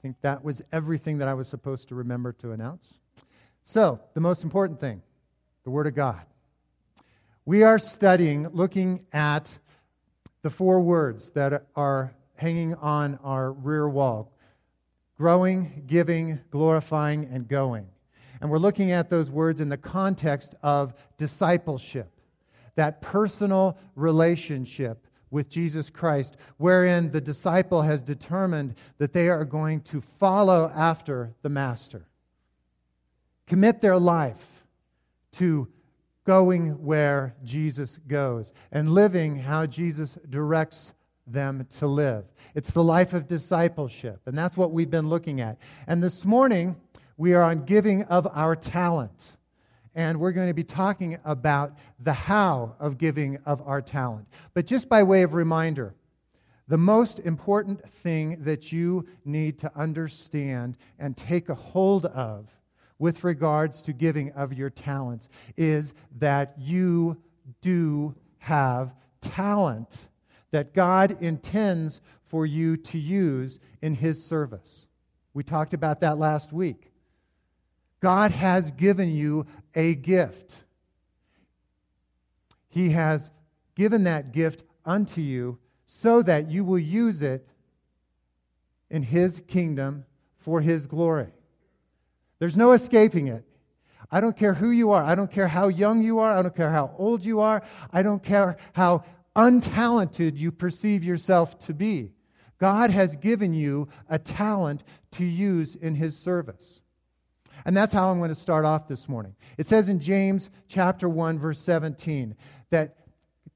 think that was everything that I was supposed to remember to announce. So, the most important thing the Word of God. We are studying, looking at the four words that are hanging on our rear wall growing, giving, glorifying, and going. And we're looking at those words in the context of discipleship, that personal relationship with Jesus Christ, wherein the disciple has determined that they are going to follow after the Master, commit their life to going where Jesus goes and living how Jesus directs them to live. It's the life of discipleship, and that's what we've been looking at. And this morning, we are on giving of our talent. And we're going to be talking about the how of giving of our talent. But just by way of reminder, the most important thing that you need to understand and take a hold of with regards to giving of your talents is that you do have talent that God intends for you to use in His service. We talked about that last week. God has given you a gift. He has given that gift unto you so that you will use it in His kingdom for His glory. There's no escaping it. I don't care who you are. I don't care how young you are. I don't care how old you are. I don't care how untalented you perceive yourself to be. God has given you a talent to use in His service. And that's how I'm going to start off this morning. It says in James chapter 1 verse 17 that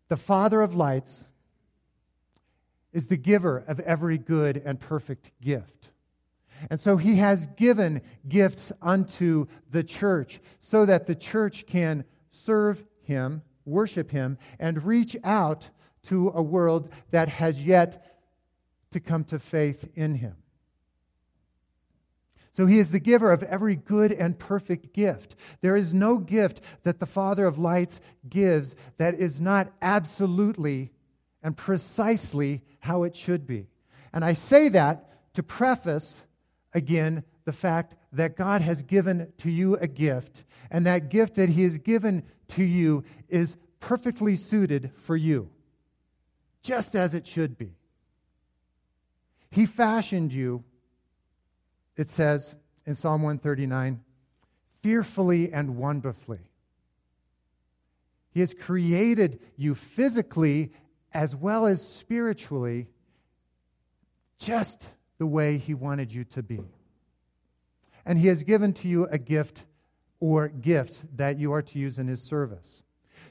the Father of lights is the giver of every good and perfect gift. And so he has given gifts unto the church so that the church can serve him, worship him, and reach out to a world that has yet to come to faith in him. So he is the giver of every good and perfect gift. There is no gift that the Father of lights gives that is not absolutely and precisely how it should be. And I say that to preface again the fact that God has given to you a gift, and that gift that he has given to you is perfectly suited for you, just as it should be. He fashioned you it says in Psalm 139 fearfully and wonderfully. He has created you physically as well as spiritually just the way He wanted you to be. And He has given to you a gift or gifts that you are to use in His service.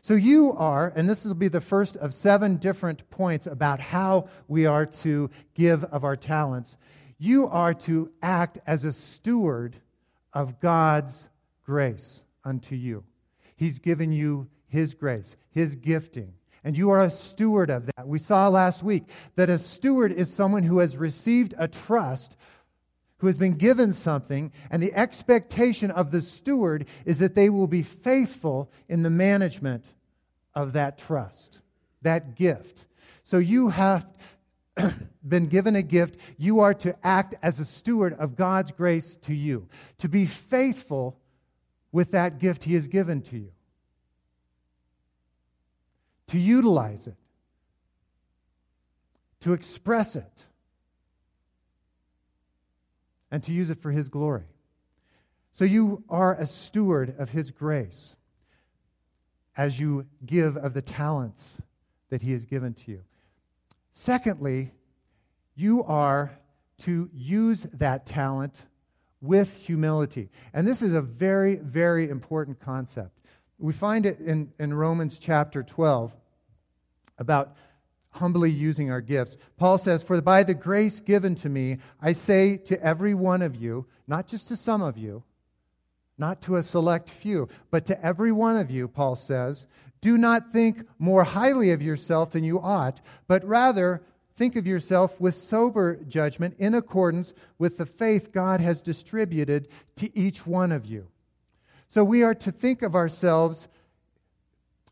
So you are, and this will be the first of seven different points about how we are to give of our talents. You are to act as a steward of God's grace unto you. He's given you His grace, His gifting, and you are a steward of that. We saw last week that a steward is someone who has received a trust, who has been given something, and the expectation of the steward is that they will be faithful in the management of that trust, that gift. So you have been given a gift, you are to act as a steward of God's grace to you, to be faithful with that gift He has given to you, to utilize it, to express it, and to use it for His glory. So you are a steward of His grace as you give of the talents that He has given to you. Secondly, you are to use that talent with humility. And this is a very, very important concept. We find it in, in Romans chapter 12 about humbly using our gifts. Paul says, For by the grace given to me, I say to every one of you, not just to some of you, not to a select few, but to every one of you, Paul says, do not think more highly of yourself than you ought, but rather think of yourself with sober judgment in accordance with the faith God has distributed to each one of you. So we are to think of ourselves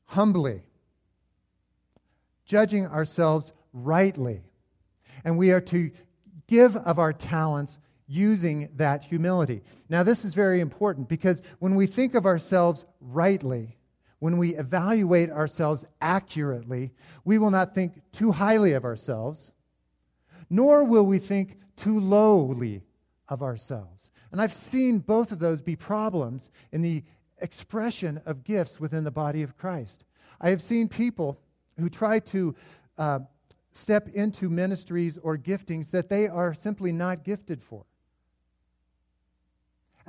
humbly, judging ourselves rightly. And we are to give of our talents using that humility. Now, this is very important because when we think of ourselves rightly, when we evaluate ourselves accurately, we will not think too highly of ourselves, nor will we think too lowly of ourselves. And I've seen both of those be problems in the expression of gifts within the body of Christ. I have seen people who try to uh, step into ministries or giftings that they are simply not gifted for.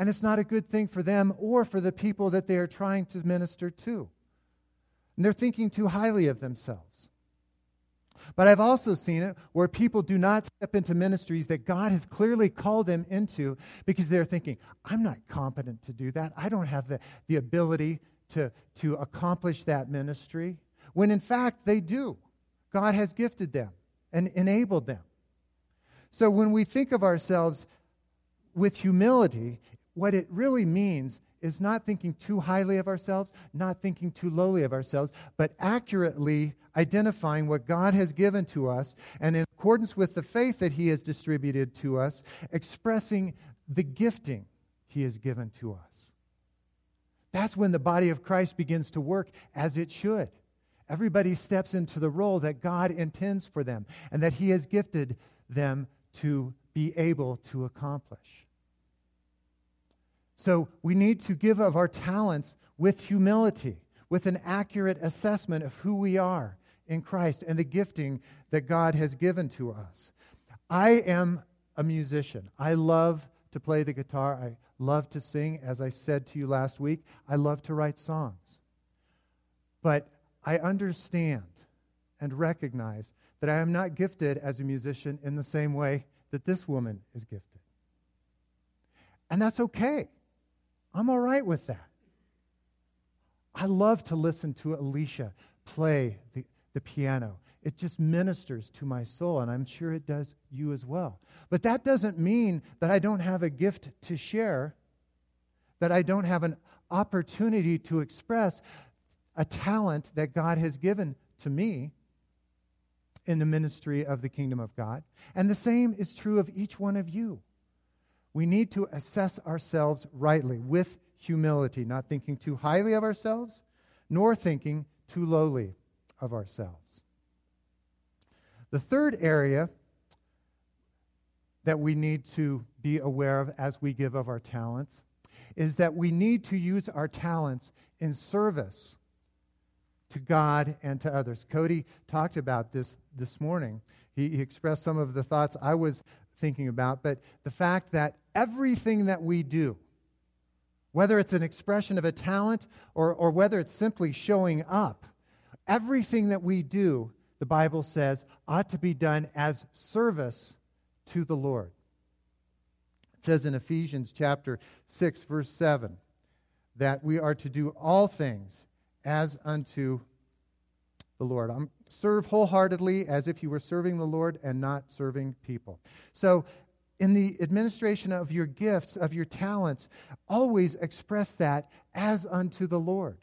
And it's not a good thing for them or for the people that they are trying to minister to. And they're thinking too highly of themselves. But I've also seen it where people do not step into ministries that God has clearly called them into because they're thinking, I'm not competent to do that. I don't have the, the ability to, to accomplish that ministry. When in fact, they do. God has gifted them and enabled them. So when we think of ourselves with humility, what it really means is not thinking too highly of ourselves, not thinking too lowly of ourselves, but accurately identifying what God has given to us and in accordance with the faith that He has distributed to us, expressing the gifting He has given to us. That's when the body of Christ begins to work as it should. Everybody steps into the role that God intends for them and that He has gifted them to be able to accomplish. So we need to give of our talents with humility, with an accurate assessment of who we are in Christ and the gifting that God has given to us. I am a musician. I love to play the guitar. I love to sing. As I said to you last week, I love to write songs. But I understand and recognize that I am not gifted as a musician in the same way that this woman is gifted. And that's okay. I'm all right with that. I love to listen to Alicia play the, the piano. It just ministers to my soul, and I'm sure it does you as well. But that doesn't mean that I don't have a gift to share, that I don't have an opportunity to express a talent that God has given to me in the ministry of the kingdom of God. And the same is true of each one of you. We need to assess ourselves rightly with humility, not thinking too highly of ourselves, nor thinking too lowly of ourselves. The third area that we need to be aware of as we give of our talents is that we need to use our talents in service to God and to others. Cody talked about this this morning. He, he, expressed some of the thoughts I was thinking about, but the fact that everything that we do, whether it's an expression of a talent or, or whether it's simply showing up, everything that we do, the Bible says, ought to be done as service to the Lord. It says in Ephesians chapter 6, verse 7, that we are to do all things as unto the Lord. I'm, serve wholeheartedly as if you were serving the Lord and not serving people. So, in the administration of your gifts, of your talents, always express that as unto the Lord.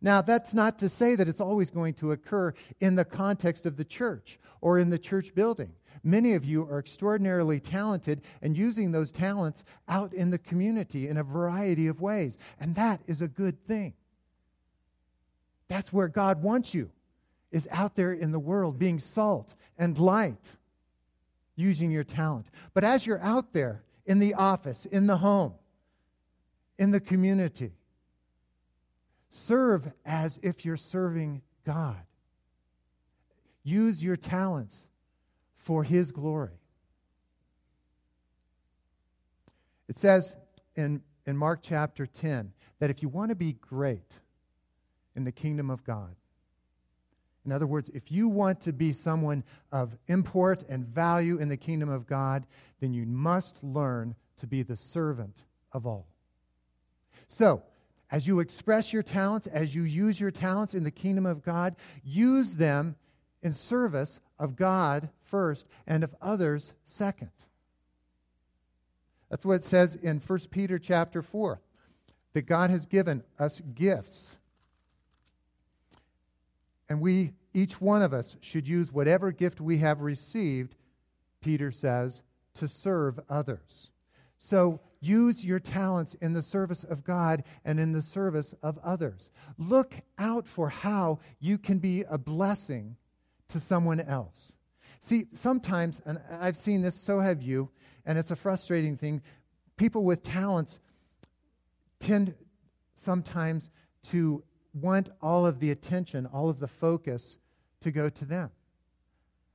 Now, that's not to say that it's always going to occur in the context of the church or in the church building. Many of you are extraordinarily talented and using those talents out in the community in a variety of ways, and that is a good thing. That's where God wants you, is out there in the world being salt and light, using your talent. But as you're out there in the office, in the home, in the community, serve as if you're serving God. Use your talents for His glory. It says in, in Mark chapter 10 that if you want to be great, in the kingdom of God. In other words, if you want to be someone of import and value in the kingdom of God, then you must learn to be the servant of all. So, as you express your talents, as you use your talents in the kingdom of God, use them in service of God first and of others second. That's what it says in 1 Peter chapter 4 that God has given us gifts and we, each one of us, should use whatever gift we have received, Peter says, to serve others. So use your talents in the service of God and in the service of others. Look out for how you can be a blessing to someone else. See, sometimes, and I've seen this, so have you, and it's a frustrating thing. People with talents tend sometimes to want all of the attention, all of the focus to go to them.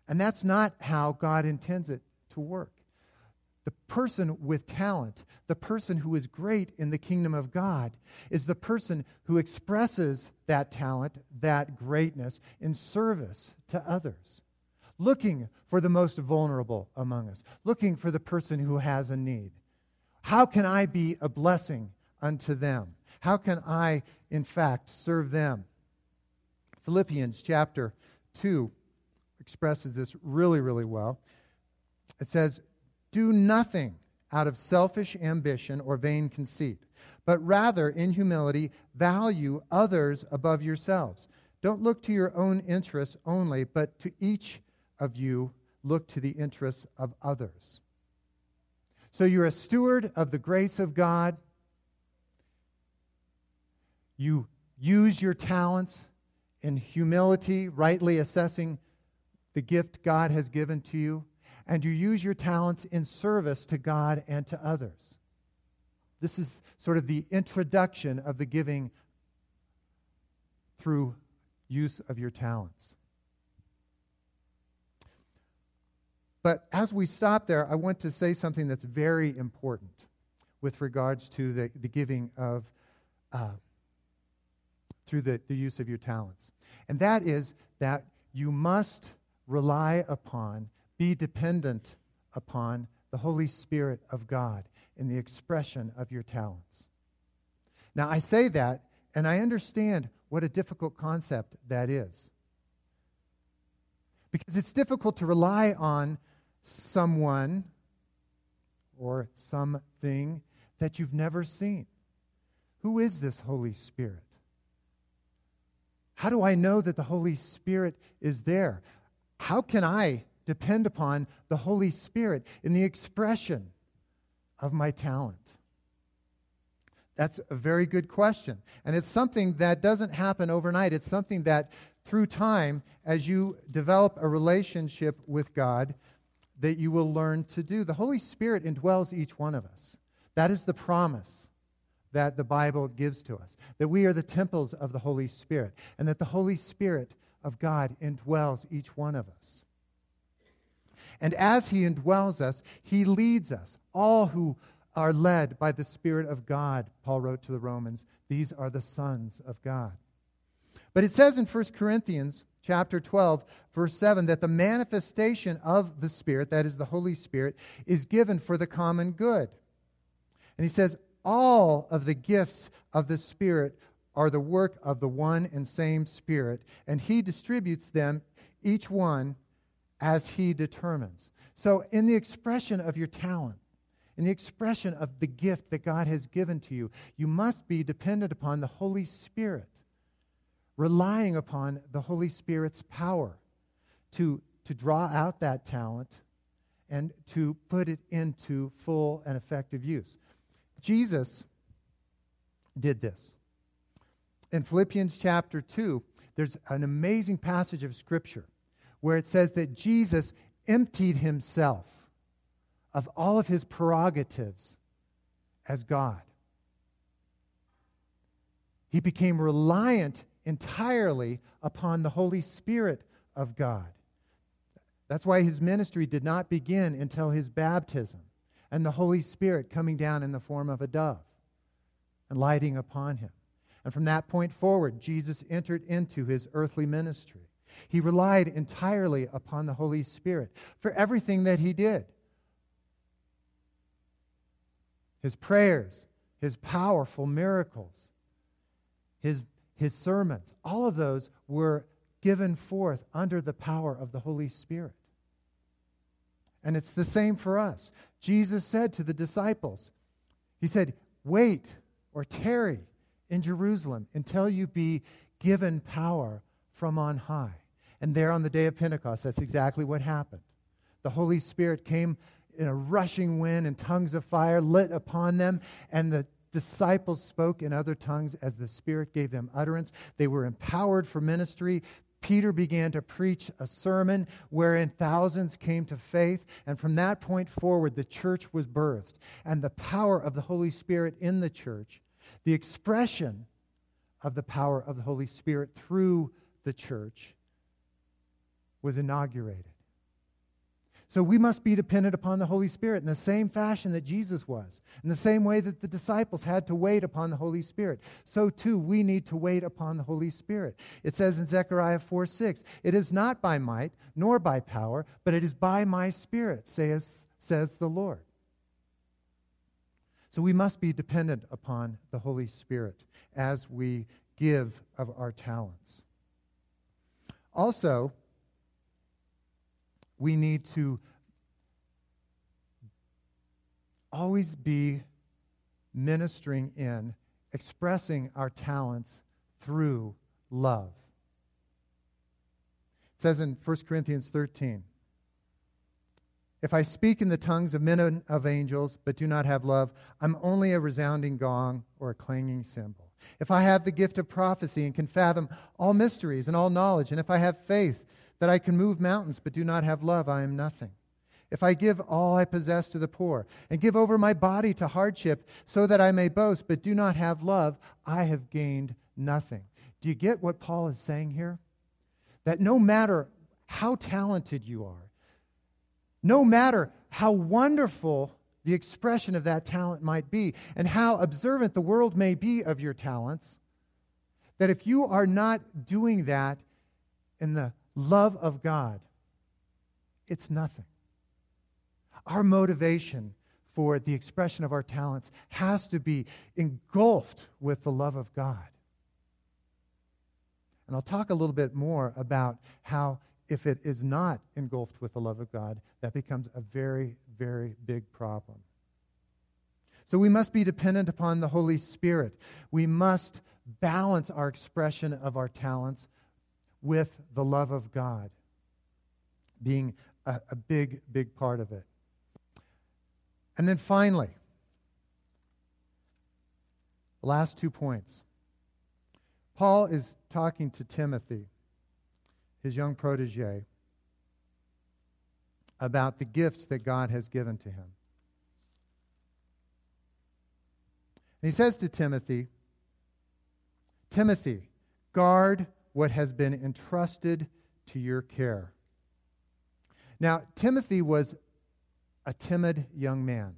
And that's not how God intends it to work. The person with talent, the person who is great in the kingdom of God, is the person who expresses that talent, that greatness, in service to others. Looking for the most vulnerable among us, looking for the person who has a need. How can I be a blessing unto them? How can I, in fact, serve them? Philippians chapter 2 expresses this really, really well. It says, Do nothing out of selfish ambition or vain conceit, but rather, in humility, value others above yourselves. Don't look to your own interests only, but to each of you look to the interests of others. So you're a steward of the grace of God. You use your talents in humility, rightly assessing the gift God has given to you, and you use your talents in service to God and to others. This is sort of the introduction of the giving through use of your talents. But as we stop there, I want to say something that's very important with regards to the, the giving of, uh, through the, the use of your talents. And that is that you must rely upon, be dependent upon the Holy Spirit of God in the expression of your talents. Now, I say that, and I understand what a difficult concept that is. Because it's difficult to rely on someone or something that you've never seen. Who is this Holy Spirit? How do I know that the Holy Spirit is there? How can I depend upon the Holy Spirit in the expression of my talent? That's a very good question. And it's something that doesn't happen overnight. It's something that through time, as you develop a relationship with God, that you will learn to do. The Holy Spirit indwells each one of us. That is the promise that the Bible gives to us that we are the temples of the Holy Spirit, and that the Holy Spirit of God indwells each one of us. And as He indwells us, He leads us. All who are led by the Spirit of God, Paul wrote to the Romans, these are the sons of God. But it says in 1 Corinthians chapter 12, verse 7, that the manifestation of the Spirit, that is the Holy Spirit, is given for the common good. And he says, all of the gifts of the Spirit are the work of the one and same Spirit, and He distributes them, each one, as He determines. So, in the expression of your talent, in the expression of the gift that God has given to you, you must be dependent upon the Holy Spirit, relying upon the Holy Spirit's power to, to draw out that talent and to put it into full and effective use. Jesus did this. In Philippians chapter 2, there's an amazing passage of Scripture where it says that Jesus emptied himself of all of his prerogatives as God. He became reliant entirely upon the Holy Spirit of God. That's why his ministry did not begin until his baptism and the Holy Spirit coming down in the form of a dove and lighting upon him. And from that point forward, Jesus entered into his earthly ministry. He relied entirely upon the Holy Spirit for everything that he did. His prayers, his powerful miracles, his, his sermons, all of those were given forth under the power of the Holy Spirit. And it's the same for us. Jesus said to the disciples, He said, Wait or tarry in Jerusalem until you be given power from on high. And there on the day of Pentecost, that's exactly what happened. The Holy Spirit came in a rushing wind and tongues of fire lit upon them, and the disciples spoke in other tongues as the Spirit gave them utterance. They were empowered for ministry. Peter began to preach a sermon wherein thousands came to faith. And from that point forward, the church was birthed. And the power of the Holy Spirit in the church, the expression of the power of the Holy Spirit through the church, was inaugurated. So we must be dependent upon the Holy Spirit in the same fashion that Jesus was, in the same way that the disciples had to wait upon the Holy Spirit. So too, we need to wait upon the Holy Spirit. It says in Zechariah 4 6, It is not by might nor by power, but it is by my Spirit, says, says the Lord. So we must be dependent upon the Holy Spirit as we give of our talents. Also, we need to always be ministering in, expressing our talents through love. It says in 1 Corinthians 13 If I speak in the tongues of men and of angels, but do not have love, I'm only a resounding gong or a clanging cymbal. If I have the gift of prophecy and can fathom all mysteries and all knowledge, and if I have faith that I can move mountains but do not have love, I am nothing. If I give all I possess to the poor and give over my body to hardship so that I may boast but do not have love, I have gained nothing. Do you get what Paul is saying here? That no matter how talented you are, no matter how wonderful the expression of that talent might be, and how observant the world may be of your talents, that if you are not doing that in the love of God, it's nothing. Our motivation for the expression of our talents has to be engulfed with the love of God. And I'll talk a little bit more about how, if it is not engulfed with the love of God, that becomes a very, very big problem. So we must be dependent upon the Holy Spirit. We must balance our expression of our talents with the love of God being a, a big, big part of it. And then finally, the last two points. Paul is talking to Timothy, his young protege, about the gifts that God has given to him. And he says to Timothy, Timothy, guard what has been entrusted to your care. Now, Timothy was a timid young man.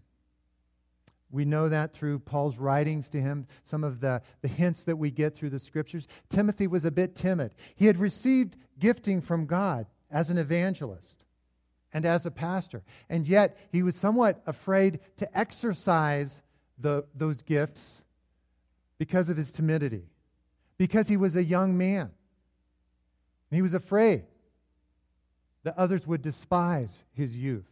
We know that through Paul's writings to him, some of the, the hints that we get through the scriptures. Timothy was a bit timid. He had received gifting from God as an evangelist and as a pastor, and yet he was somewhat afraid to exercise the, those gifts because of his timidity, because he was a young man. He was afraid that others would despise his youth.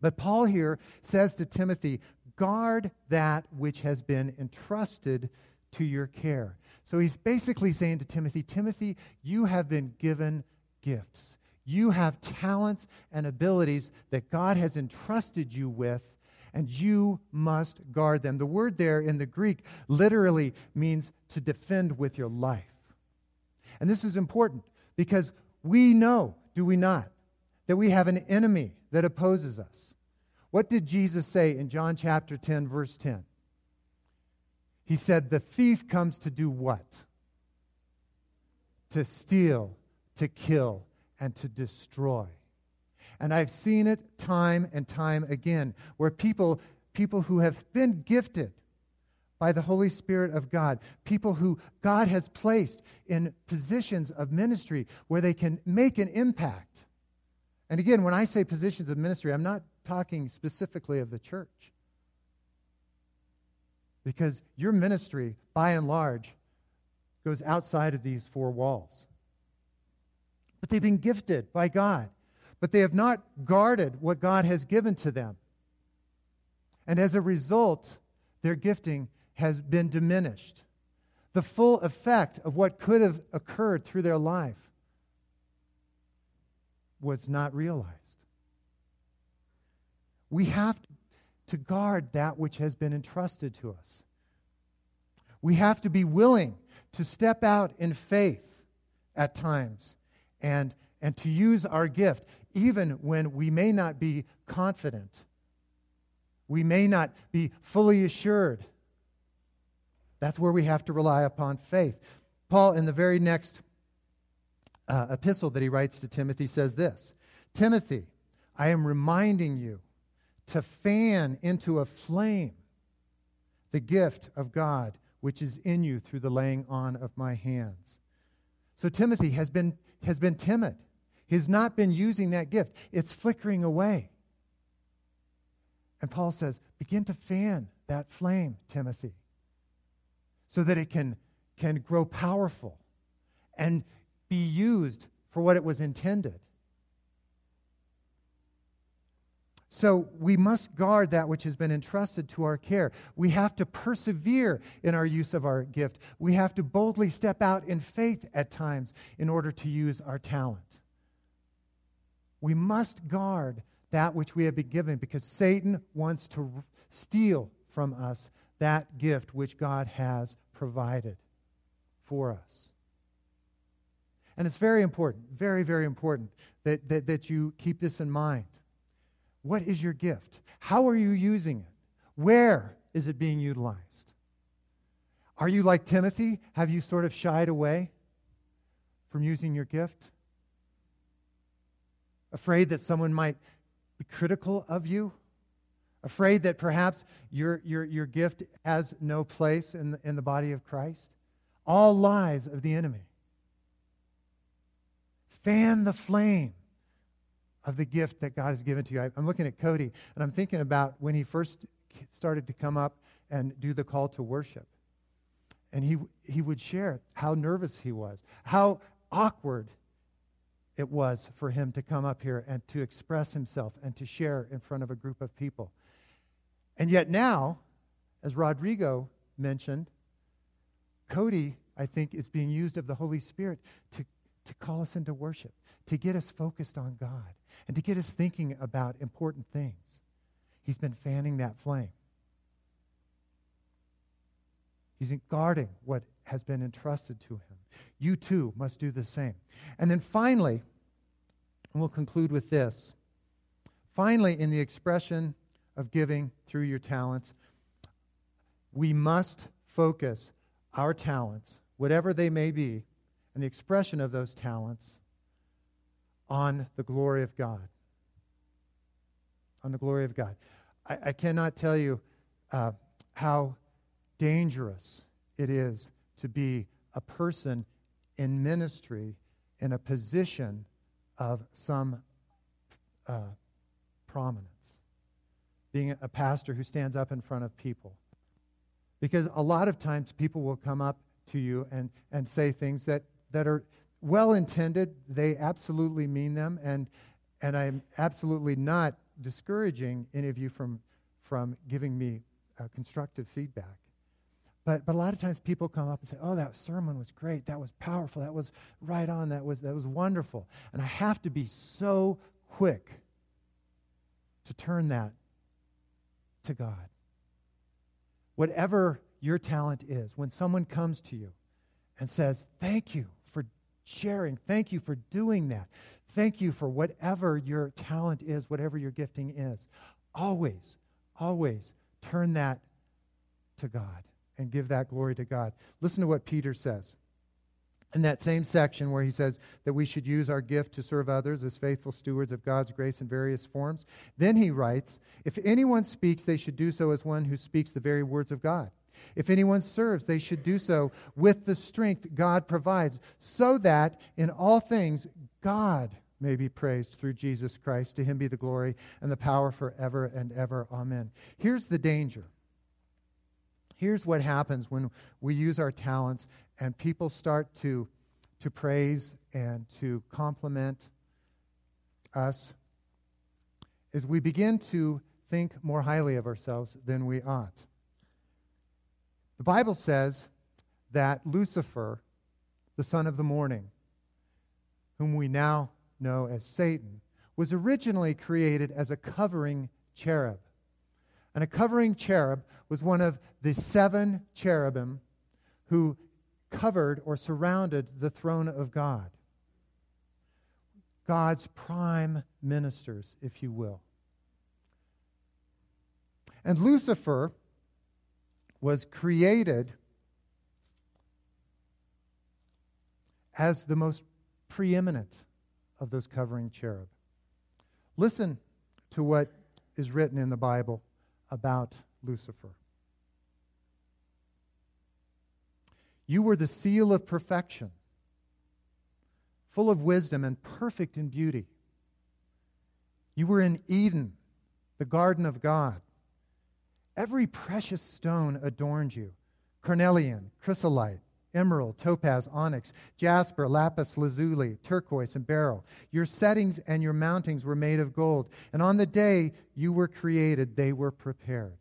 But Paul here says to Timothy, guard that which has been entrusted to your care. So he's basically saying to Timothy, Timothy, you have been given gifts. You have talents and abilities that God has entrusted you with, and you must guard them. The word there in the Greek literally means to defend with your life. And this is important because we know, do we not, that we have an enemy that opposes us. What did Jesus say in John chapter 10, verse 10? He said, The thief comes to do what? To steal, to kill, and to destroy. And I've seen it time and time again where people, people who have been gifted by the Holy Spirit of God, people who God has placed in positions of ministry where they can make an impact. And again, when I say positions of ministry, I'm not talking specifically of the church. Because your ministry, by and large, goes outside of these four walls. But they've been gifted by God, but they have not guarded what God has given to them. And as a result, their gifting has been diminished. The full effect of what could have occurred through their life was not realized. We have to guard that which has been entrusted to us. We have to be willing to step out in faith at times and, and to use our gift, even when we may not be confident. We may not be fully assured. That's where we have to rely upon faith. Paul, in the very next uh, epistle that he writes to Timothy, says this Timothy, I am reminding you to fan into a flame the gift of God which is in you through the laying on of my hands. So Timothy has been, has been timid. He's not been using that gift, it's flickering away. And Paul says, begin to fan that flame, Timothy, so that it can, can grow powerful and be used for what it was intended. So we must guard that which has been entrusted to our care. We have to persevere in our use of our gift. We have to boldly step out in faith at times in order to use our talent. We must guard that which we have been given because Satan wants to steal from us that gift which God has provided for us. And it's very important, very, very important that, that, that you keep this in mind. What is your gift? How are you using it? Where is it being utilized? Are you like Timothy? Have you sort of shied away from using your gift? Afraid that someone might be critical of you? Afraid that perhaps your, your, your gift has no place in the, in the body of Christ? All lies of the enemy. Fan the flame of the gift that God has given to you. I'm looking at Cody, and I'm thinking about when he first started to come up and do the call to worship. And he, he would share how nervous he was, how awkward it was for him to come up here and to express himself and to share in front of a group of people. And yet now, as Rodrigo mentioned, Cody, I think, is being used of the Holy Spirit to, to call us into worship, to get us focused on God, and to get us thinking about important things. He's been fanning that flame. He's guarding what has been entrusted to him. You too must do the same. And then finally, and we'll conclude with this. Finally, in the expression of giving through your talents, we must focus our talents, whatever they may be, and the expression of those talents on the glory of God. On the glory of God. I, I cannot tell you uh, how dangerous it is to be a person in ministry in a position of some uh, prominence. Being a pastor who stands up in front of people. Because a lot of times people will come up to you and, and say things that, that are well intended. They absolutely mean them. And, and I'm absolutely not discouraging any of you from, from giving me uh, constructive feedback. But, but a lot of times people come up and say, Oh, that sermon was great. That was powerful. That was right on. That was, that was wonderful. And I have to be so quick to turn that to God. Whatever your talent is, when someone comes to you and says, Thank you for sharing. Thank you for doing that. Thank you for whatever your talent is, whatever your gifting is. Always, always turn that to God and give that glory to God. Listen to what Peter says. In that same section where he says that we should use our gift to serve others as faithful stewards of God's grace in various forms, then he writes, If anyone speaks, they should do so as one who speaks the very words of God. If anyone serves, they should do so with the strength God provides, so that in all things God may be praised through Jesus Christ. To him be the glory and the power forever and ever. Amen. Here's the danger. Here's what happens when we use our talents and people start to, to praise and to compliment us is we begin to think more highly of ourselves than we ought. The Bible says that Lucifer, the son of the morning, whom we now know as Satan, was originally created as a covering cherub. And a covering cherub was one of the seven cherubim who covered or surrounded the throne of God. God's prime ministers, if you will. And Lucifer was created as the most preeminent of those covering cherub. Listen to what is written in the Bible about Lucifer. You were the seal of perfection, full of wisdom and perfect in beauty. You were in Eden, the garden of God. Every precious stone adorned you carnelian, chrysolite, emerald, topaz, onyx, jasper, lapis lazuli, turquoise, and beryl. Your settings and your mountings were made of gold. And on the day you were created, they were prepared.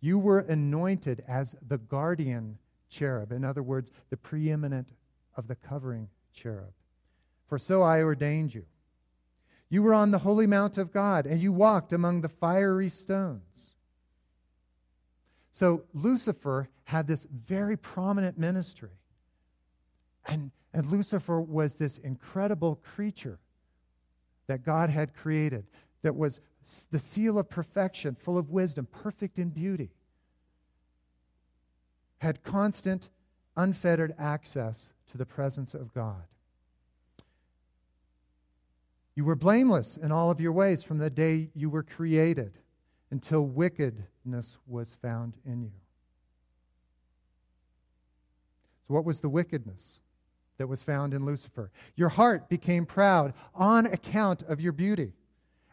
You were anointed as the guardian cherub. In other words, the preeminent of the covering cherub. For so I ordained you. You were on the holy mount of God, and you walked among the fiery stones. So Lucifer had this very prominent ministry. And, and Lucifer was this incredible creature that God had created that was the seal of perfection, full of wisdom, perfect in beauty had constant, unfettered access to the presence of God. You were blameless in all of your ways from the day you were created until wickedness was found in you. So, what was the wickedness that was found in Lucifer? Your heart became proud on account of your beauty,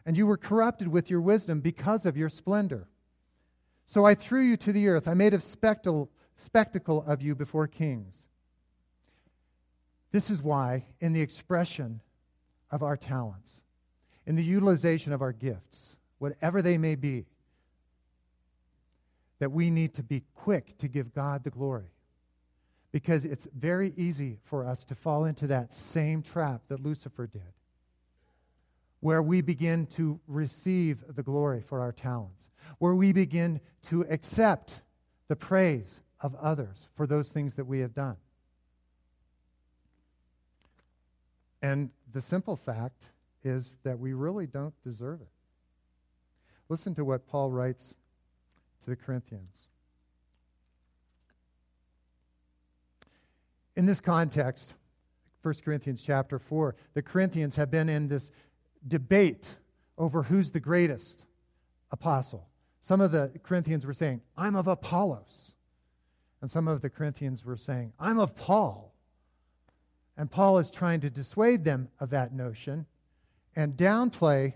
and you were corrupted with your wisdom because of your splendor. So I threw you to the earth. I made a spectacle spectacle of you before kings. This is why, in the expression of our talents, in the utilization of our gifts, whatever they may be, that we need to be quick to give God the glory. Because it's very easy for us to fall into that same trap that Lucifer did, where we begin to receive the glory for our talents, where we begin to accept the praise of others for those things that we have done. And the simple fact is that we really don't deserve it. Listen to what Paul writes to the Corinthians. In this context, 1 Corinthians chapter 4, the Corinthians have been in this debate over who's the greatest apostle. Some of the Corinthians were saying, I'm of Apollos. And some of the Corinthians were saying, I'm of Paul. And Paul is trying to dissuade them of that notion and downplay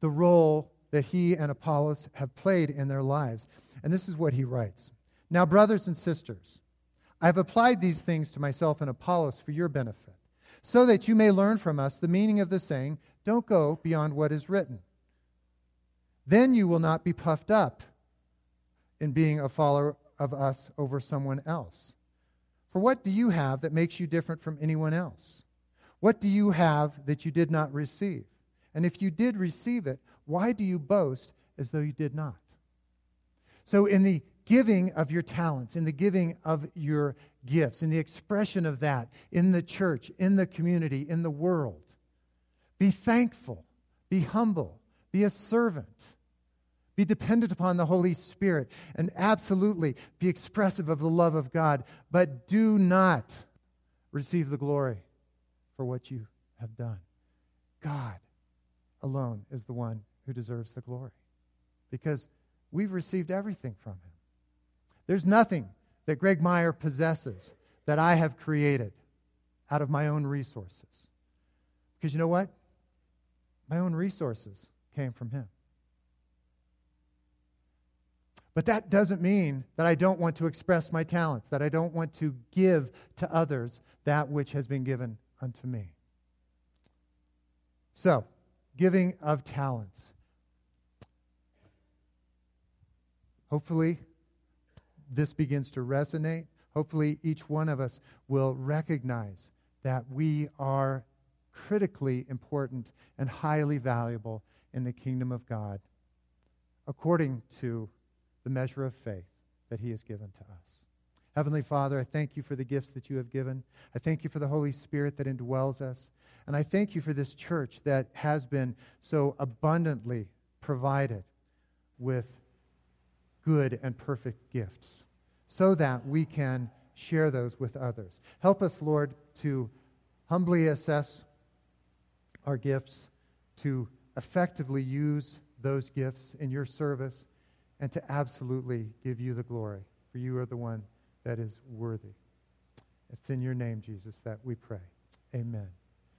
the role that he and Apollos have played in their lives. And this is what he writes Now, brothers and sisters, I have applied these things to myself and Apollos for your benefit, so that you may learn from us the meaning of the saying, Don't go beyond what is written. Then you will not be puffed up in being a follower of us over someone else. For what do you have that makes you different from anyone else? What do you have that you did not receive? And if you did receive it, why do you boast as though you did not? So, in the giving of your talents, in the giving of your gifts, in the expression of that in the church, in the community, in the world, be thankful, be humble, be a servant be dependent upon the Holy Spirit and absolutely be expressive of the love of God, but do not receive the glory for what you have done. God alone is the one who deserves the glory because we've received everything from him. There's nothing that Greg Meyer possesses that I have created out of my own resources. Because you know what? My own resources came from him. But that doesn't mean that I don't want to express my talents, that I don't want to give to others that which has been given unto me. So, giving of talents. Hopefully, this begins to resonate. Hopefully, each one of us will recognize that we are critically important and highly valuable in the kingdom of God according to the measure of faith that He has given to us. Heavenly Father, I thank you for the gifts that you have given. I thank you for the Holy Spirit that indwells us. And I thank you for this church that has been so abundantly provided with good and perfect gifts so that we can share those with others. Help us, Lord, to humbly assess our gifts, to effectively use those gifts in your service, and to absolutely give you the glory, for you are the one that is worthy. It's in your name, Jesus, that we pray. Amen.